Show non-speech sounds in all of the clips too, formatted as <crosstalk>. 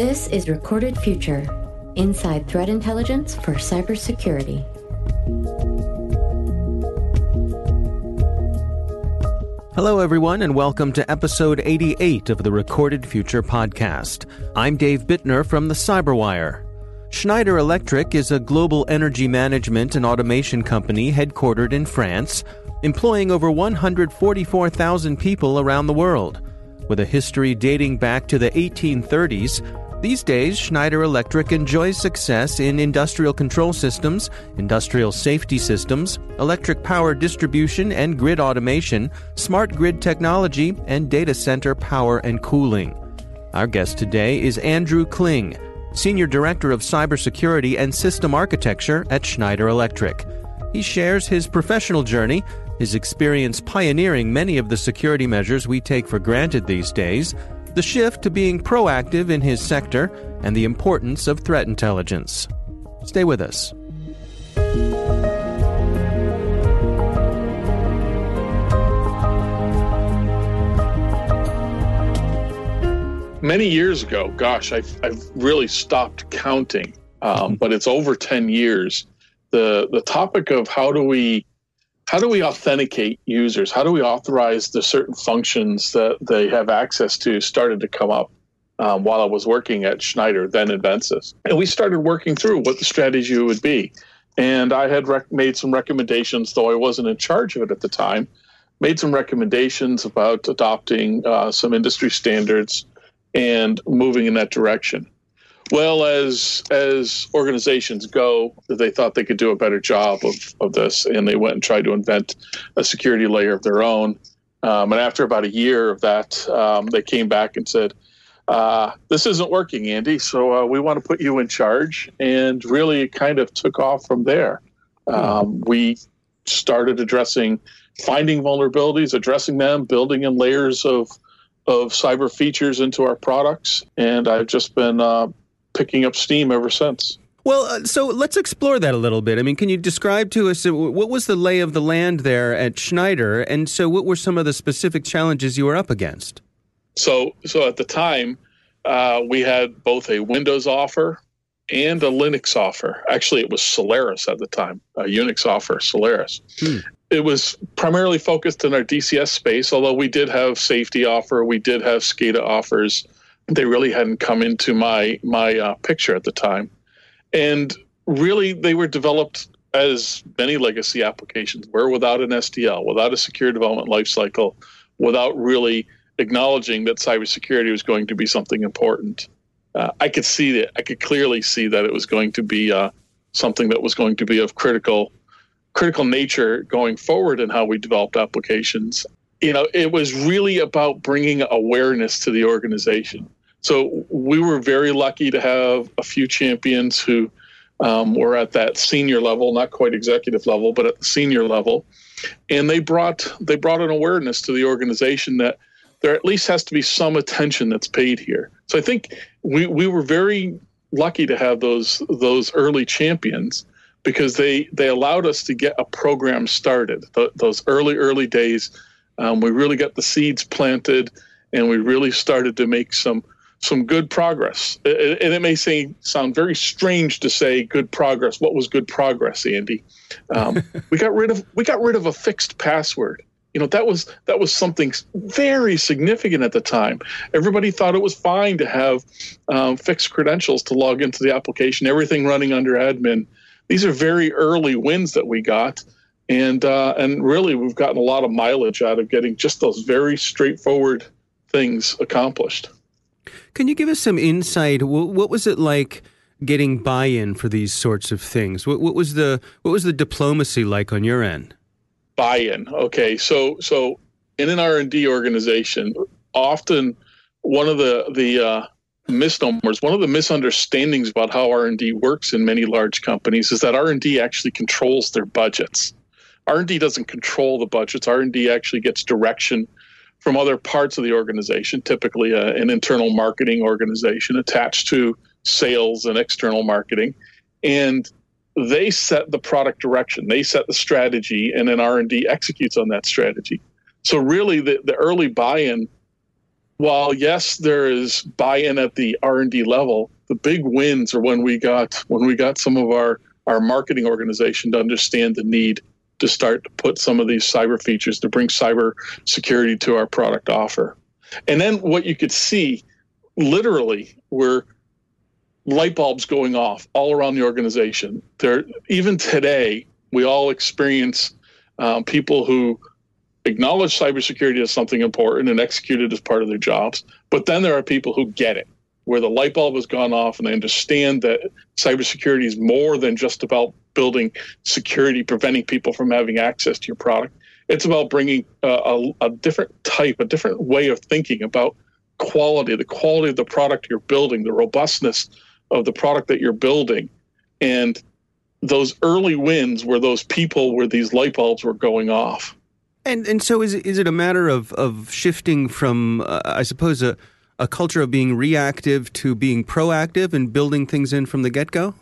This is Recorded Future Inside Threat Intelligence for Cybersecurity. Hello, everyone, and welcome to episode 88 of the Recorded Future podcast. I'm Dave Bittner from the Cyberwire. Schneider Electric is a global energy management and automation company headquartered in France, employing over 144,000 people around the world. With a history dating back to the 1830s, these days, Schneider Electric enjoys success in industrial control systems, industrial safety systems, electric power distribution and grid automation, smart grid technology, and data center power and cooling. Our guest today is Andrew Kling, Senior Director of Cybersecurity and System Architecture at Schneider Electric. He shares his professional journey, his experience pioneering many of the security measures we take for granted these days, the shift to being proactive in his sector, and the importance of threat intelligence. Stay with us. Many years ago, gosh, I've, I've really stopped counting, um, <laughs> but it's over 10 years. The, the topic of how do we how do we authenticate users? How do we authorize the certain functions that they have access to started to come up um, while I was working at Schneider, then Invensys. And we started working through what the strategy would be. And I had rec- made some recommendations, though I wasn't in charge of it at the time, made some recommendations about adopting uh, some industry standards and moving in that direction well as as organizations go they thought they could do a better job of, of this and they went and tried to invent a security layer of their own. Um, and after about a year of that um, they came back and said uh, this isn't working andy so uh, we want to put you in charge and really it kind of took off from there. Um, we started addressing finding vulnerabilities addressing them building in layers of of cyber features into our products and i've just been uh, picking up steam ever since. Well, uh, so let's explore that a little bit. I mean, can you describe to us uh, what was the lay of the land there at Schneider, and so what were some of the specific challenges you were up against? So, so at the time, uh, we had both a Windows offer and a Linux offer. Actually, it was Solaris at the time, a Unix offer, Solaris. Hmm. It was primarily focused in our DCS space, although we did have safety offer, we did have SCADA offers they really hadn't come into my my uh, picture at the time, and really they were developed as many legacy applications were without an SDL, without a secure development lifecycle, without really acknowledging that cybersecurity was going to be something important. Uh, I could see that. I could clearly see that it was going to be uh, something that was going to be of critical critical nature going forward in how we developed applications. You know, it was really about bringing awareness to the organization. So we were very lucky to have a few champions who um, were at that senior level, not quite executive level, but at the senior level, and they brought they brought an awareness to the organization that there at least has to be some attention that's paid here. So I think we we were very lucky to have those those early champions because they they allowed us to get a program started. Th- those early early days, um, we really got the seeds planted, and we really started to make some some good progress. And it may say, sound very strange to say good progress. What was good progress, Andy? Um, <laughs> we got rid of we got rid of a fixed password. You know that was that was something very significant at the time. Everybody thought it was fine to have um, fixed credentials to log into the application. Everything running under admin. These are very early wins that we got, and uh, and really we've gotten a lot of mileage out of getting just those very straightforward things accomplished. Can you give us some insight? What was it like getting buy-in for these sorts of things? What, what was the what was the diplomacy like on your end? Buy-in. Okay, so so in an R and D organization, often one of the the uh, misnomers, one of the misunderstandings about how R and D works in many large companies is that R and D actually controls their budgets. R and D doesn't control the budgets. R and D actually gets direction from other parts of the organization, typically a, an internal marketing organization attached to sales and external marketing, and they set the product direction, they set the strategy, and then R and D executes on that strategy. So really, the, the early buy-in while yes, there is buy-in at the R&D level, the big wins are when we got when we got some of our our marketing organization to understand the need to start to put some of these cyber features to bring cyber security to our product offer. And then what you could see literally were light bulbs going off all around the organization. There, even today, we all experience um, people who acknowledge cybersecurity as something important and execute it as part of their jobs. But then there are people who get it, where the light bulb has gone off and they understand that cybersecurity is more than just about building security, preventing people from having access to your product. It's about bringing a, a different type, a different way of thinking about quality, the quality of the product you're building, the robustness of the product that you're building. And those early wins were those people where these light bulbs were going off. And and so is is it a matter of of shifting from uh, I suppose a a culture of being reactive to being proactive and building things in from the get go?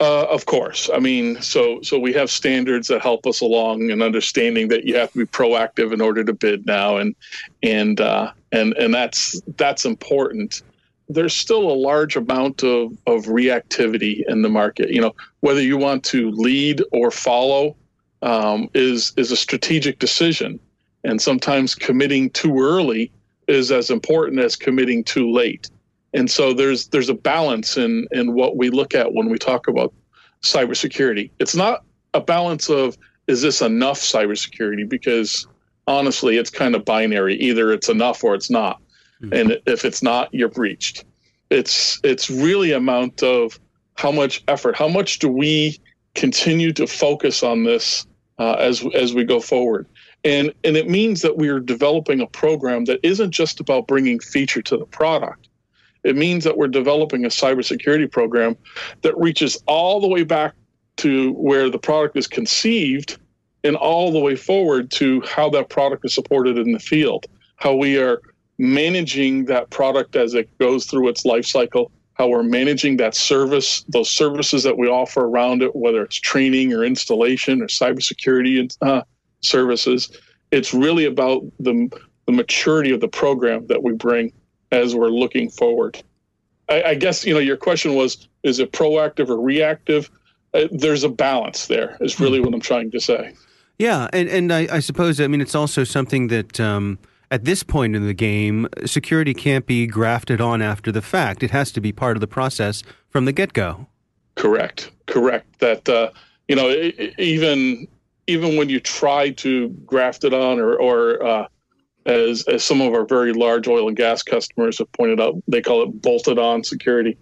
Uh, of course. I mean, so so we have standards that help us along and understanding that you have to be proactive in order to bid now, and and uh, and and that's that's important. There's still a large amount of of reactivity in the market. You know, whether you want to lead or follow um, is is a strategic decision, and sometimes committing too early is as important as committing too late. And so there's there's a balance in in what we look at when we talk about cybersecurity. It's not a balance of is this enough cybersecurity because honestly it's kind of binary either it's enough or it's not. Mm-hmm. And if it's not you're breached. It's it's really amount of how much effort, how much do we continue to focus on this uh, as as we go forward. And and it means that we are developing a program that isn't just about bringing feature to the product. It means that we're developing a cybersecurity program that reaches all the way back to where the product is conceived and all the way forward to how that product is supported in the field, how we are managing that product as it goes through its life cycle how we're managing that service, those services that we offer around it, whether it's training or installation or cybersecurity uh, services. It's really about the, the maturity of the program that we bring as we're looking forward. I, I guess you know your question was: is it proactive or reactive? Uh, there's a balance there. Is really hmm. what I'm trying to say. Yeah, and and I, I suppose I mean it's also something that. Um, at this point in the game, security can't be grafted on after the fact. It has to be part of the process from the get go. Correct. Correct. That uh, you know, even even when you try to graft it on, or or uh, as as some of our very large oil and gas customers have pointed out, they call it bolted on security.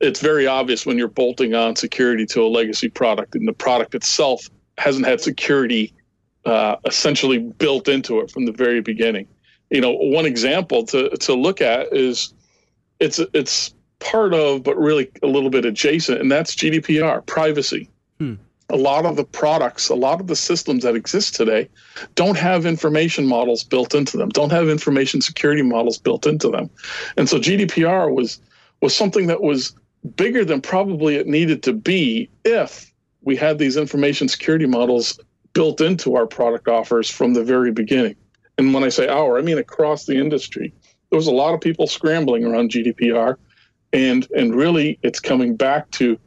It's very obvious when you're bolting on security to a legacy product, and the product itself hasn't had security uh, essentially built into it from the very beginning you know, one example to to look at is it's it's part of, but really a little bit adjacent, and that's GDPR, privacy. Hmm. A lot of the products, a lot of the systems that exist today don't have information models built into them, don't have information security models built into them. And so GDPR was was something that was bigger than probably it needed to be if we had these information security models built into our product offers from the very beginning and when I say our, I mean across the industry. There was a lot of people scrambling around GDPR, and and really it's coming back to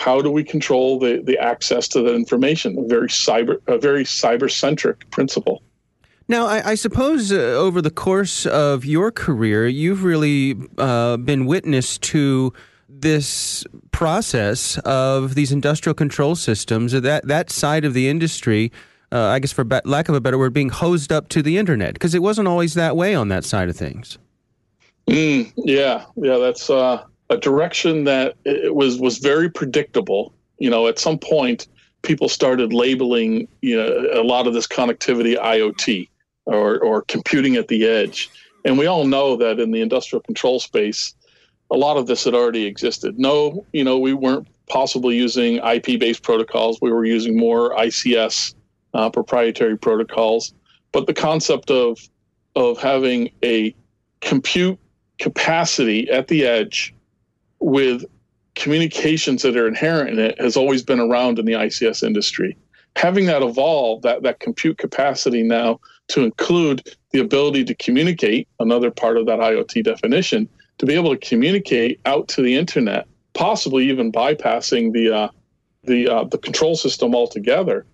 how do we control the the access to that information? A very cyber a very cyber centric principle. Now, I, I suppose uh, over the course of your career, you've really uh, been witness to this process of these industrial control systems, that that side of the industry uh, I guess for be- lack of a better word, being hosed up to the internet because it wasn't always that way on that side of things. Mm, yeah, yeah, that's uh, a direction that it was was very predictable. You know, at some point, people started labeling you know a lot of this connectivity IoT or or computing at the edge, and we all know that in the industrial control space, a lot of this had already existed. No, you know, we weren't possibly using IP based protocols. We were using more ICS uh, proprietary protocols. But the concept of of having a compute capacity at the edge with communications that are inherent in it has always been around in the ICS industry. Having that evolve, that, that compute capacity now to include the ability to communicate, another part of that IoT definition, to be able to communicate out to the internet, possibly even bypassing the uh, the uh, the control system altogether,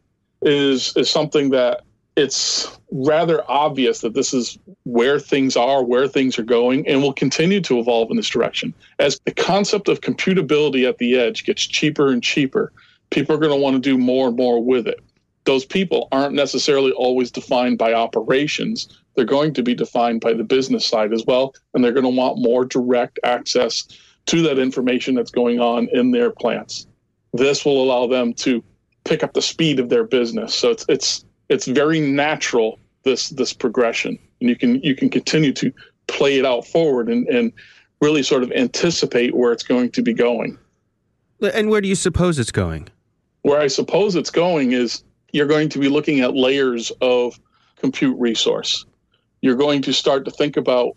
is is something that it's rather obvious that this is where things are, where things are going, and will continue to evolve in this direction. As the concept of computability at the edge gets cheaper and cheaper, people are going to want to do more and more with it. Those people aren't necessarily always defined by operations. They're going to be defined by the business side as well, and they're going to want more direct access to that information that's going on in their plants. This will allow them to pick up the speed of their business. So it's it's it's very natural this this progression, and you can you can continue to play it out forward and and really sort of anticipate where it's going to be going. And where do you suppose it's going? Where I suppose it's going is you're going to be looking at layers of compute resource. You're going to start to think about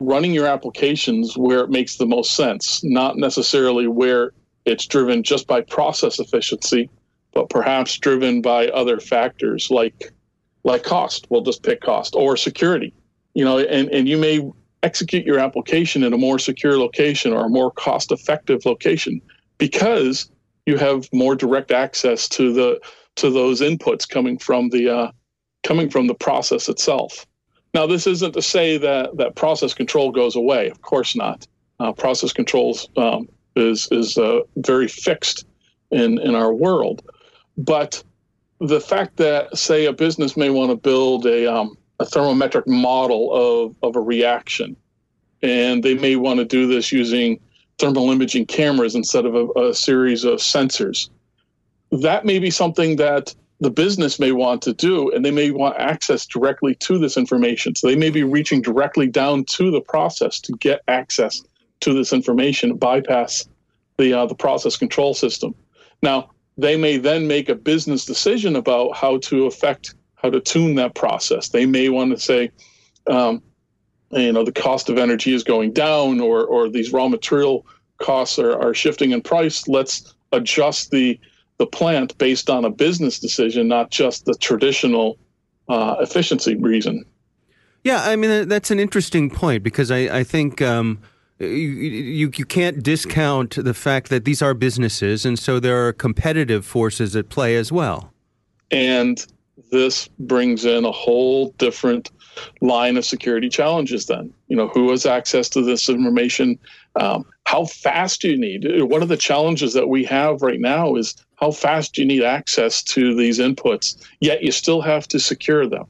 running your applications where it makes the most sense, not necessarily where it's driven just by process efficiency, but perhaps driven by other factors like like cost. We'll just pick cost or security. You know, and, and you may execute your application in a more secure location or a more cost effective location because you have more direct access to the to those inputs coming from the uh, coming from the process itself. Now, this isn't to say that that process control goes away. Of course not. Uh, process controls um, is is uh, very fixed in in our world. But the fact that, say, a business may want to build a, um, a thermometric model of, of a reaction, and they may want to do this using thermal imaging cameras instead of a, a series of sensors. That may be something that the business may want to do, and they may want access directly to this information. So they may be reaching directly down to the process to get access to this information, bypass the uh, the process control system. Now, they may then make a business decision about how to affect how to tune that process. They may want to say um, you know the cost of energy is going down or or these raw material costs are, are shifting in price. Let's adjust the the plant based on a business decision not just the traditional uh, efficiency reason. Yeah i mean that's an interesting point because i, I think um, you, you, can't discount the fact that these are businesses, and so there are competitive forces at play as well. And this brings in a whole different line of security challenges then. You know who has access to this information? Um, how fast do you need? One of the challenges that we have right now is how fast do you need access to these inputs? Yet you still have to secure them.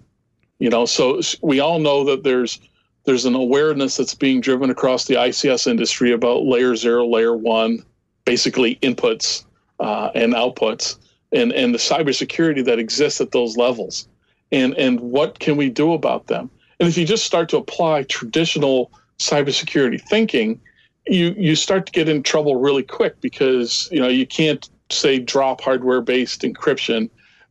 You know so we all know that there's there's an awareness that's being driven across the ICS industry about layer zero, layer one, basically inputs uh, and outputs, and and the cybersecurity that exists at those levels, and and what can we do about them? And if you just start to apply traditional cybersecurity thinking, you you start to get in trouble really quick because you know you can't say drop hardware based encryption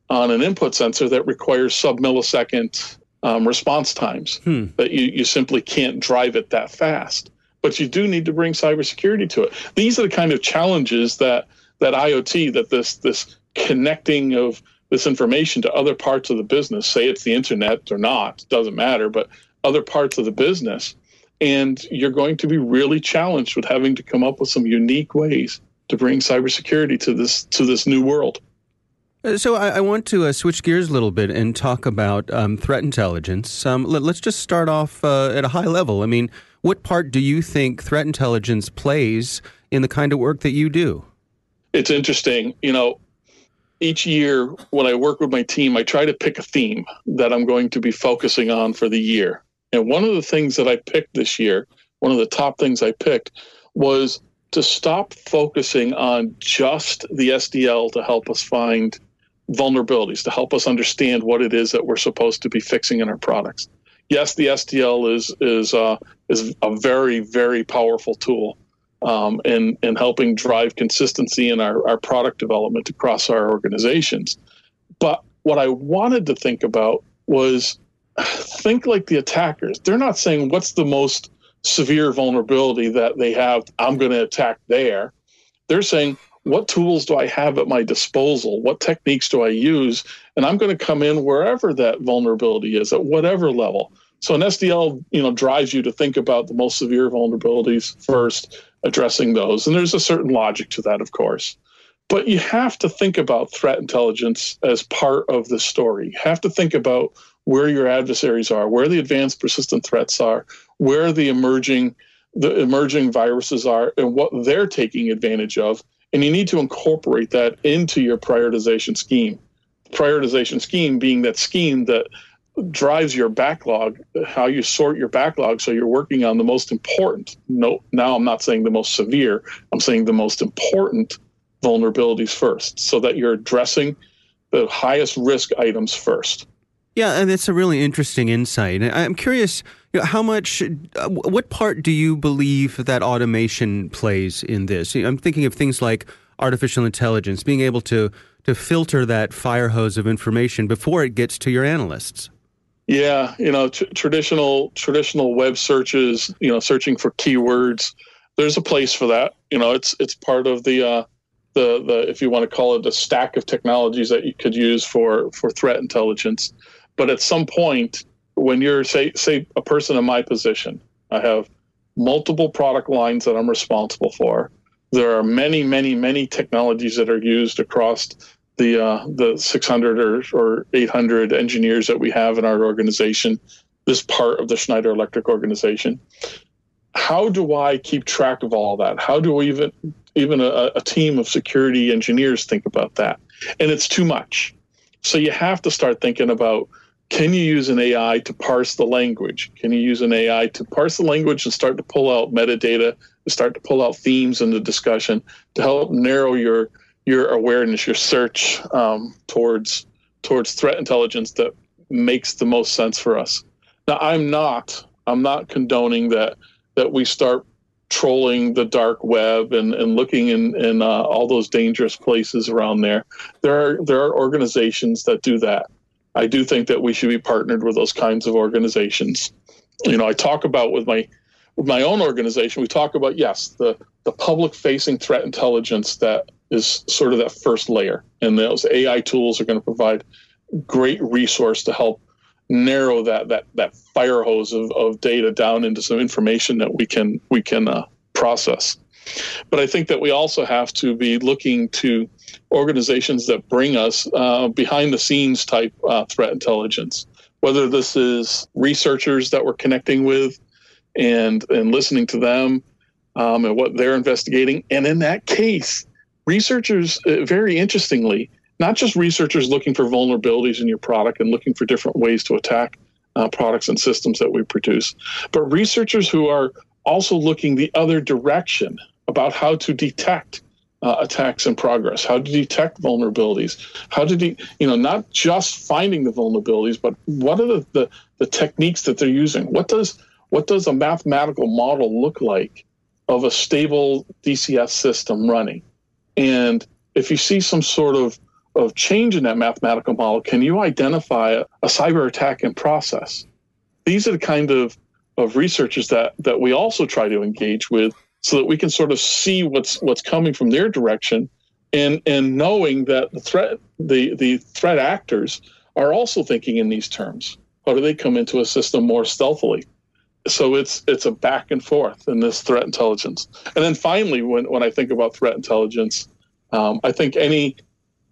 on an input sensor that requires sub millisecond um, response times hmm. that you, you simply can't drive it that fast. But you do need to bring cybersecurity to it. These are the kind of challenges that that IoT, that this this connecting of this information to other parts of the business, say it's the internet or not, doesn't matter, but other parts of the business. And you're going to be really challenged with having to come up with some unique ways to bring cybersecurity to this to this new world. Uh, so I, I want to uh, switch gears a little bit and talk about um, threat intelligence. Um, let, us just start off uh, at a high level. I mean, what part do you think threat intelligence plays in the kind of work that you do? It's interesting. You know, each year when I work with my team, I try to pick a theme that I'm going to be focusing on for the year. And one of the things that I picked this year, one of the top things I picked was to stop focusing on just the SDL to help us find vulnerabilities to help us understand what it is that we're supposed to be fixing in our products. Yes, the SDL is is uh, is a very very powerful tool um, in in helping drive consistency in our, our product development across our organizations. But what I wanted to think about was think like the attackers. They're not saying what's the most severe vulnerability that they have. I'm going to attack there. They're saying what tools do I have at my disposal? What techniques do I use? And I'm going to come in wherever that vulnerability is, at whatever level. So an SDL, you know, drives you to think about the most severe vulnerabilities first, addressing those. And there's a certain logic to that, of course. But you have to think about threat intelligence as part of the story. You have to think about where your adversaries are, where the advanced persistent threats are, where the emerging the emerging viruses are and what they're taking advantage of and you need to incorporate that into your prioritization scheme. Prioritization scheme being that scheme that drives your backlog, how you sort your backlog. So you're working on the most important. No, now I'm not saying the most severe. I'm saying the most important vulnerabilities first, so that you're addressing the highest risk items first. Yeah, and it's a really interesting insight. I'm curious, you know, how much, uh, what part do you believe that automation plays in this? I'm thinking of things like artificial intelligence, being able to to filter that fire hose of information before it gets to your analysts. Yeah, you know, traditional traditional web searches, you know, searching for keywords. There's a place for that. You know, it's it's part of the uh, the the if you want to call it the stack of technologies that you could use for for threat intelligence. But at some point, when you're say say a person in my position, I have multiple product lines that I'm responsible for. There are many, many, many technologies that are used across the uh, the 600 or, or 800 engineers that we have in our organization, this part of the Schneider Electric organization. How do I keep track of all that? How do even even a, a team of security engineers think about that? And it's too much. So you have to start thinking about can you use an AI to parse the language? Can you use an AI to parse the language and start to pull out metadata, to start to pull out themes in the discussion to help narrow your your awareness, your search um, towards towards threat intelligence that makes the most sense for us. Now, I'm not I'm not condoning that that we start trolling the dark web and, and looking in, in uh, all those dangerous places around there. There are there are organizations that do that. I do think that we should be partnered with those kinds of organizations. You know, I talk about with my with my own organization, we talk about yes, the the public facing threat intelligence that is sort of that first layer, and those AI tools are going to provide great resource to help narrow that that that fire hose of, of data down into some information that we can we can uh, process. But I think that we also have to be looking to organizations that bring us uh, behind the scenes type uh, threat intelligence, whether this is researchers that we're connecting with and, and listening to them um, and what they're investigating. And in that case, researchers, uh, very interestingly, not just researchers looking for vulnerabilities in your product and looking for different ways to attack uh, products and systems that we produce, but researchers who are also looking the other direction about how to detect uh, attacks in progress, how to detect vulnerabilities, how to, de- you know, not just finding the vulnerabilities, but what are the, the, the techniques that they're using? What does what does a mathematical model look like of a stable DCS system running? And if you see some sort of of change in that mathematical model, can you identify a, a cyber attack in process? These are the kind of, of researchers that, that we also try to engage with so that we can sort of see what's what's coming from their direction and and knowing that the threat the the threat actors are also thinking in these terms. How do they come into a system more stealthily? So it's it's a back and forth in this threat intelligence. And then finally when, when i think about threat intelligence um, i think any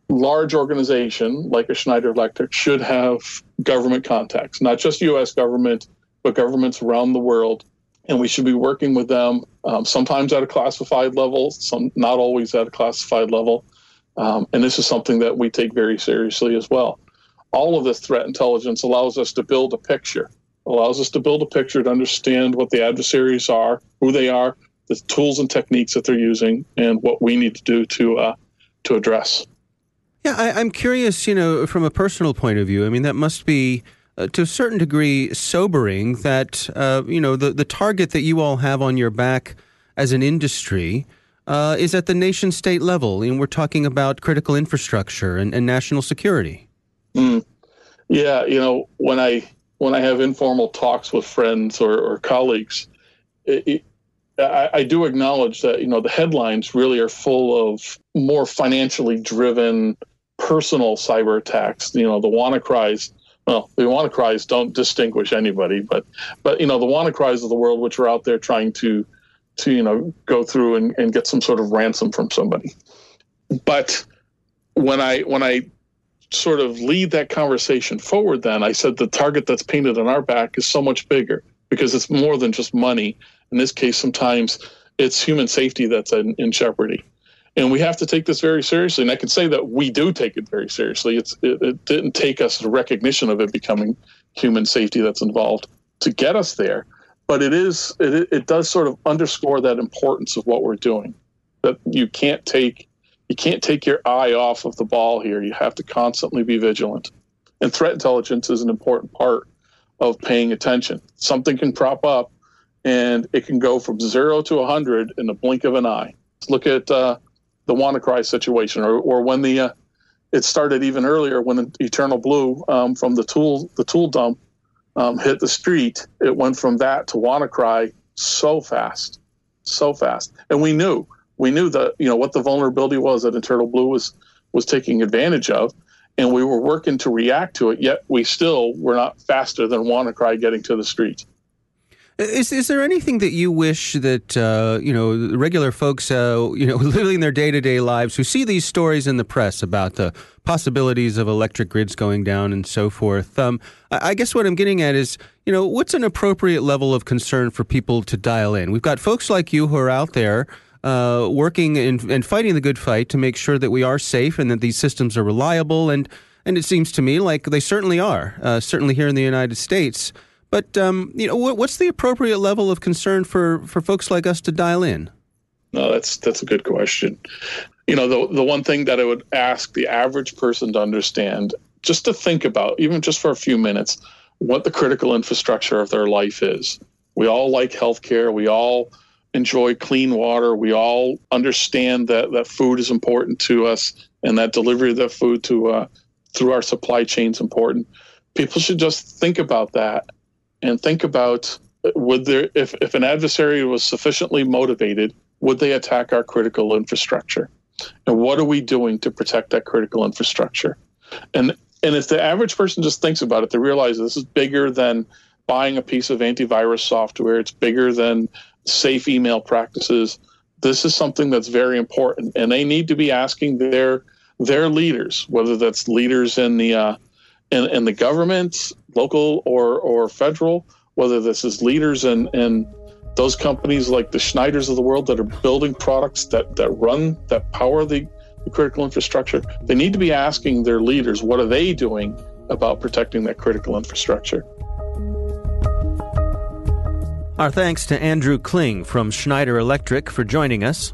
large organization like a schneider electric should have government contacts not just us government but governments around the world and we should be working with them um, sometimes at a classified level, some not always at a classified level. Um, and this is something that we take very seriously as well. All of this threat intelligence allows us to build a picture, allows us to build a picture to understand what the adversaries are, who they are, the tools and techniques that they're using, and what we need to do to uh, to address. Yeah, I, I'm curious. You know, from a personal point of view, I mean, that must be uh, to a certain degree sobering that uh, you know the the target that you all have on your back as an industry uh, is at the nation state level, and we're talking about critical infrastructure and, and national security. Mm. Yeah, you know when I when I have informal talks with friends or, or colleagues, it, it, I, I, do acknowledge that you know the headlines really are full of more financially driven personal cyber attacks. You know, the WannaCries. Well, the WannaCries don't distinguish anybody, but but you know the WannaCries of the world, which are out there trying to to you know go through and, and get some sort of ransom from somebody. But when I when I sort of lead that conversation forward, then I said the target that's painted on our back is so much bigger because it's more than just money. In this case, sometimes it's human safety that's in, in jeopardy. And we have to take this very seriously. And I can say that we do take it very seriously. It's, it, it didn't take us the recognition of it becoming human safety that's involved to get us there. But it is it, it does sort of underscore that importance of what we're doing. That you can't take you can't take your eye off of the ball here. You have to constantly be vigilant. And threat intelligence is an important part of paying attention. Something can crop up and it can go from zero to 100 in the blink of an eye. Let's look at uh, the WannaCry situation, or, or when the uh, it started even earlier when Eternal Blue um, from the tool the tool dump um, hit the street. It went from that to WannaCry so fast, so fast, and we knew we knew that you know what the vulnerability was that Eternal Blue was was taking advantage of, and we were working to react to it. Yet we still were not faster than WannaCry getting to the street. Is is there anything that you wish that uh, you know regular folks, uh, you know, <laughs> living their day to day lives, who see these stories in the press about the possibilities of electric grids going down and so forth? Um, I guess what I'm getting at is, you know, what's an appropriate level of concern for people to dial in? We've got folks like you who are out there uh, working and, and fighting the good fight to make sure that we are safe and that these systems are reliable. And, and it seems to me like they certainly are, uh, certainly here in the United States. But um, you know, what, what's the appropriate level of concern for, for folks like us to dial in? No, that's that's a good question. You know, the the one thing that I would ask the average person to understand, just to think about, even just for a few minutes, what the critical infrastructure of their life is. We all like healthcare. We all enjoy clean water. We all understand that that food is important to us, and that delivery of that food to uh, through our supply chain is important. People should just think about that and think about would there if, if an adversary was sufficiently motivated, would they attack our critical infrastructure? And what are we doing to protect that critical infrastructure? And and if the average person just thinks about it, they realize this is bigger than buying a piece of antivirus software. It's bigger than safe email practices. This is something that's very important, and they need to be asking their their leaders, whether that's leaders in the uh, in, in the government, local or or federal, whether this is leaders and and those companies like the Schneiders of the world that are building products that that run that power the, the critical infrastructure, they need to be asking their leaders what are they doing about protecting that critical infrastructure. Our thanks to Andrew Kling from Schneider Electric for joining us.